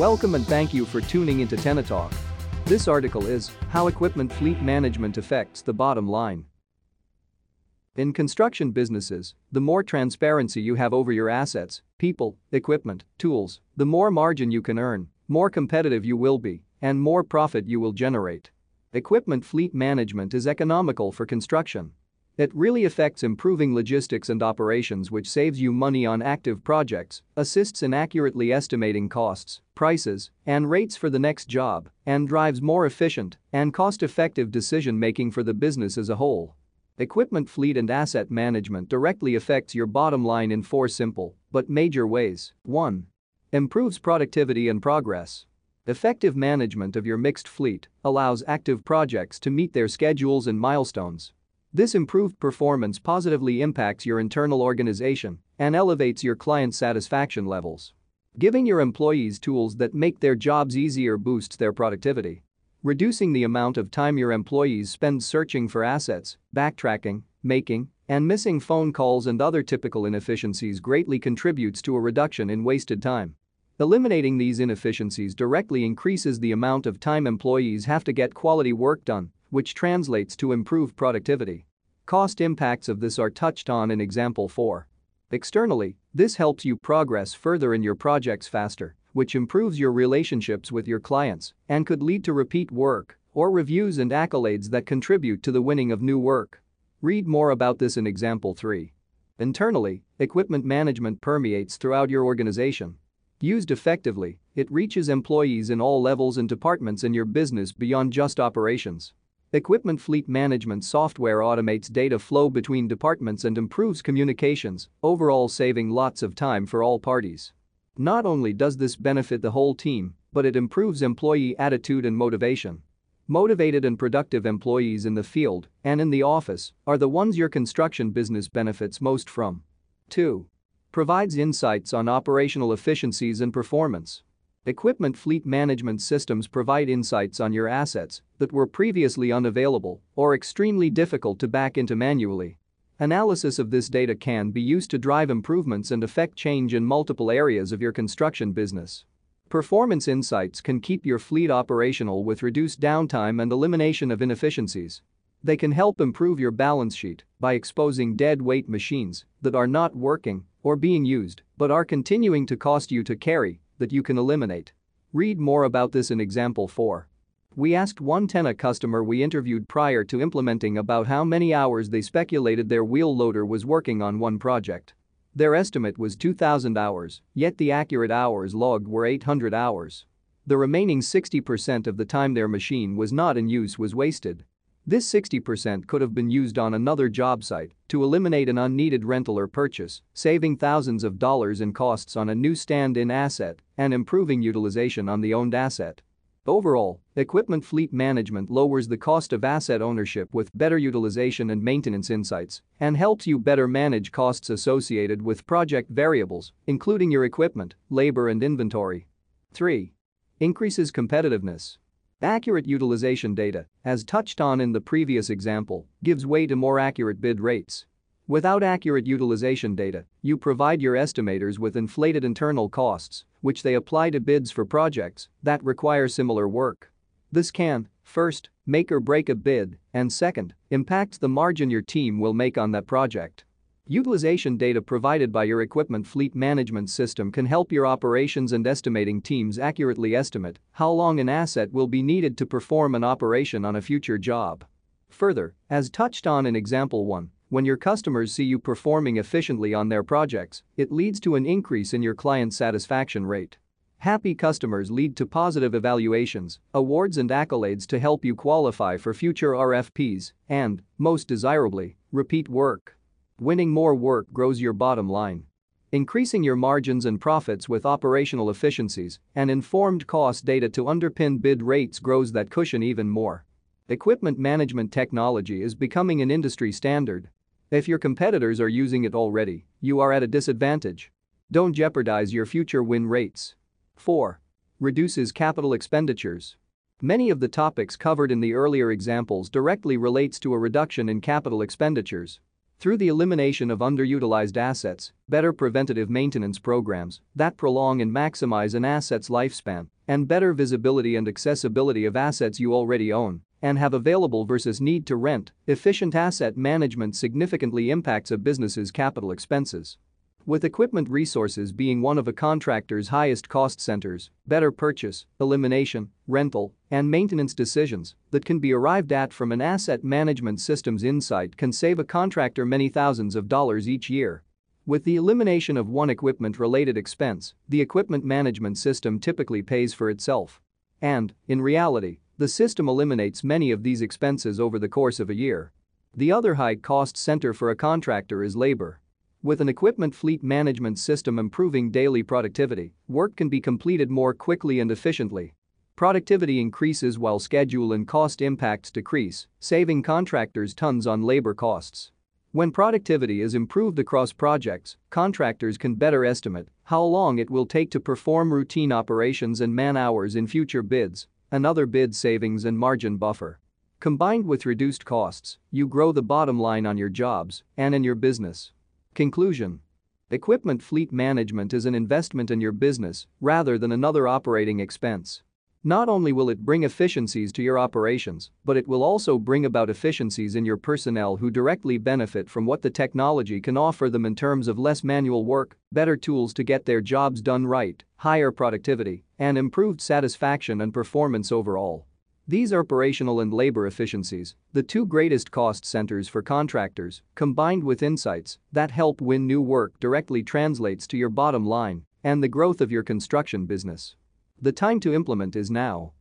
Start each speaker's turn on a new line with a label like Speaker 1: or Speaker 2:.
Speaker 1: Welcome and thank you for tuning into TennaTalk. This article is How Equipment Fleet Management Affects the Bottom Line. In construction businesses, the more transparency you have over your assets, people, equipment, tools, the more margin you can earn, more competitive you will be, and more profit you will generate. Equipment fleet management is economical for construction. It really affects improving logistics and operations which saves you money on active projects, assists in accurately estimating costs, prices, and rates for the next job, and drives more efficient and cost-effective decision-making for the business as a whole. Equipment fleet and asset management directly affects your bottom line in four simple but major ways. 1. Improves productivity and progress. Effective management of your mixed fleet allows active projects to meet their schedules and milestones this improved performance positively impacts your internal organization and elevates your client satisfaction levels. Giving your employees tools that make their jobs easier boosts their productivity. Reducing the amount of time your employees spend searching for assets, backtracking, making, and missing phone calls and other typical inefficiencies greatly contributes to a reduction in wasted time. Eliminating these inefficiencies directly increases the amount of time employees have to get quality work done which translates to improved productivity. Cost impacts of this are touched on in example 4. Externally, this helps you progress further in your projects faster, which improves your relationships with your clients and could lead to repeat work or reviews and accolades that contribute to the winning of new work. Read more about this in example 3. Internally, equipment management permeates throughout your organization. Used effectively, it reaches employees in all levels and departments in your business beyond just operations. Equipment fleet management software automates data flow between departments and improves communications, overall saving lots of time for all parties. Not only does this benefit the whole team, but it improves employee attitude and motivation. Motivated and productive employees in the field and in the office are the ones your construction business benefits most from. 2. Provides insights on operational efficiencies and performance. Equipment fleet management systems provide insights on your assets that were previously unavailable or extremely difficult to back into manually. Analysis of this data can be used to drive improvements and affect change in multiple areas of your construction business. Performance insights can keep your fleet operational with reduced downtime and elimination of inefficiencies. They can help improve your balance sheet by exposing dead weight machines that are not working or being used but are continuing to cost you to carry that you can eliminate. Read more about this in example 4. We asked one Tenna customer we interviewed prior to implementing about how many hours they speculated their wheel loader was working on one project. Their estimate was 2,000 hours, yet the accurate hours logged were 800 hours. The remaining 60% of the time their machine was not in use was wasted. This 60% could have been used on another job site to eliminate an unneeded rental or purchase, saving thousands of dollars in costs on a new stand-in asset and improving utilization on the owned asset. Overall, equipment fleet management lowers the cost of asset ownership with better utilization and maintenance insights and helps you better manage costs associated with project variables, including your equipment, labor and inventory. 3. Increases competitiveness. Accurate utilization data, as touched on in the previous example, gives way to more accurate bid rates. Without accurate utilization data, you provide your estimators with inflated internal costs, which they apply to bids for projects that require similar work. This can, first, make or break a bid, and second, impact the margin your team will make on that project. Utilization data provided by your equipment fleet management system can help your operations and estimating teams accurately estimate how long an asset will be needed to perform an operation on a future job. Further, as touched on in example 1, when your customers see you performing efficiently on their projects, it leads to an increase in your client satisfaction rate. Happy customers lead to positive evaluations, awards and accolades to help you qualify for future RFPs and, most desirably, repeat work. Winning more work grows your bottom line. Increasing your margins and profits with operational efficiencies and informed cost data to underpin bid rates grows that cushion even more. Equipment management technology is becoming an industry standard. If your competitors are using it already, you are at a disadvantage. Don't jeopardize your future win rates. 4. Reduces capital expenditures. Many of the topics covered in the earlier examples directly relates to a reduction in capital expenditures. Through the elimination of underutilized assets, better preventative maintenance programs that prolong and maximize an asset's lifespan, and better visibility and accessibility of assets you already own and have available versus need to rent, efficient asset management significantly impacts a business's capital expenses. With equipment resources being one of a contractor's highest cost centers, better purchase, elimination, rental, and maintenance decisions that can be arrived at from an asset management system's insight can save a contractor many thousands of dollars each year. With the elimination of one equipment-related expense, the equipment management system typically pays for itself. And, in reality, the system eliminates many of these expenses over the course of a year. The other high-cost center for a contractor is labor. With an equipment fleet management system improving daily productivity, work can be completed more quickly and efficiently. Productivity increases while schedule and cost impacts decrease, saving contractors tons on labor costs. When productivity is improved across projects, contractors can better estimate how long it will take to perform routine operations and man hours in future bids, another bid savings and margin buffer. Combined with reduced costs, you grow the bottom line on your jobs and in your business. Conclusion Equipment fleet management is an investment in your business rather than another operating expense. Not only will it bring efficiencies to your operations, but it will also bring about efficiencies in your personnel who directly benefit from what the technology can offer them in terms of less manual work, better tools to get their jobs done right, higher productivity, and improved satisfaction and performance overall. These operational and labor efficiencies, the two greatest cost centers for contractors, combined with insights that help win new work directly translates to your bottom line and the growth of your construction business. The time to implement is now.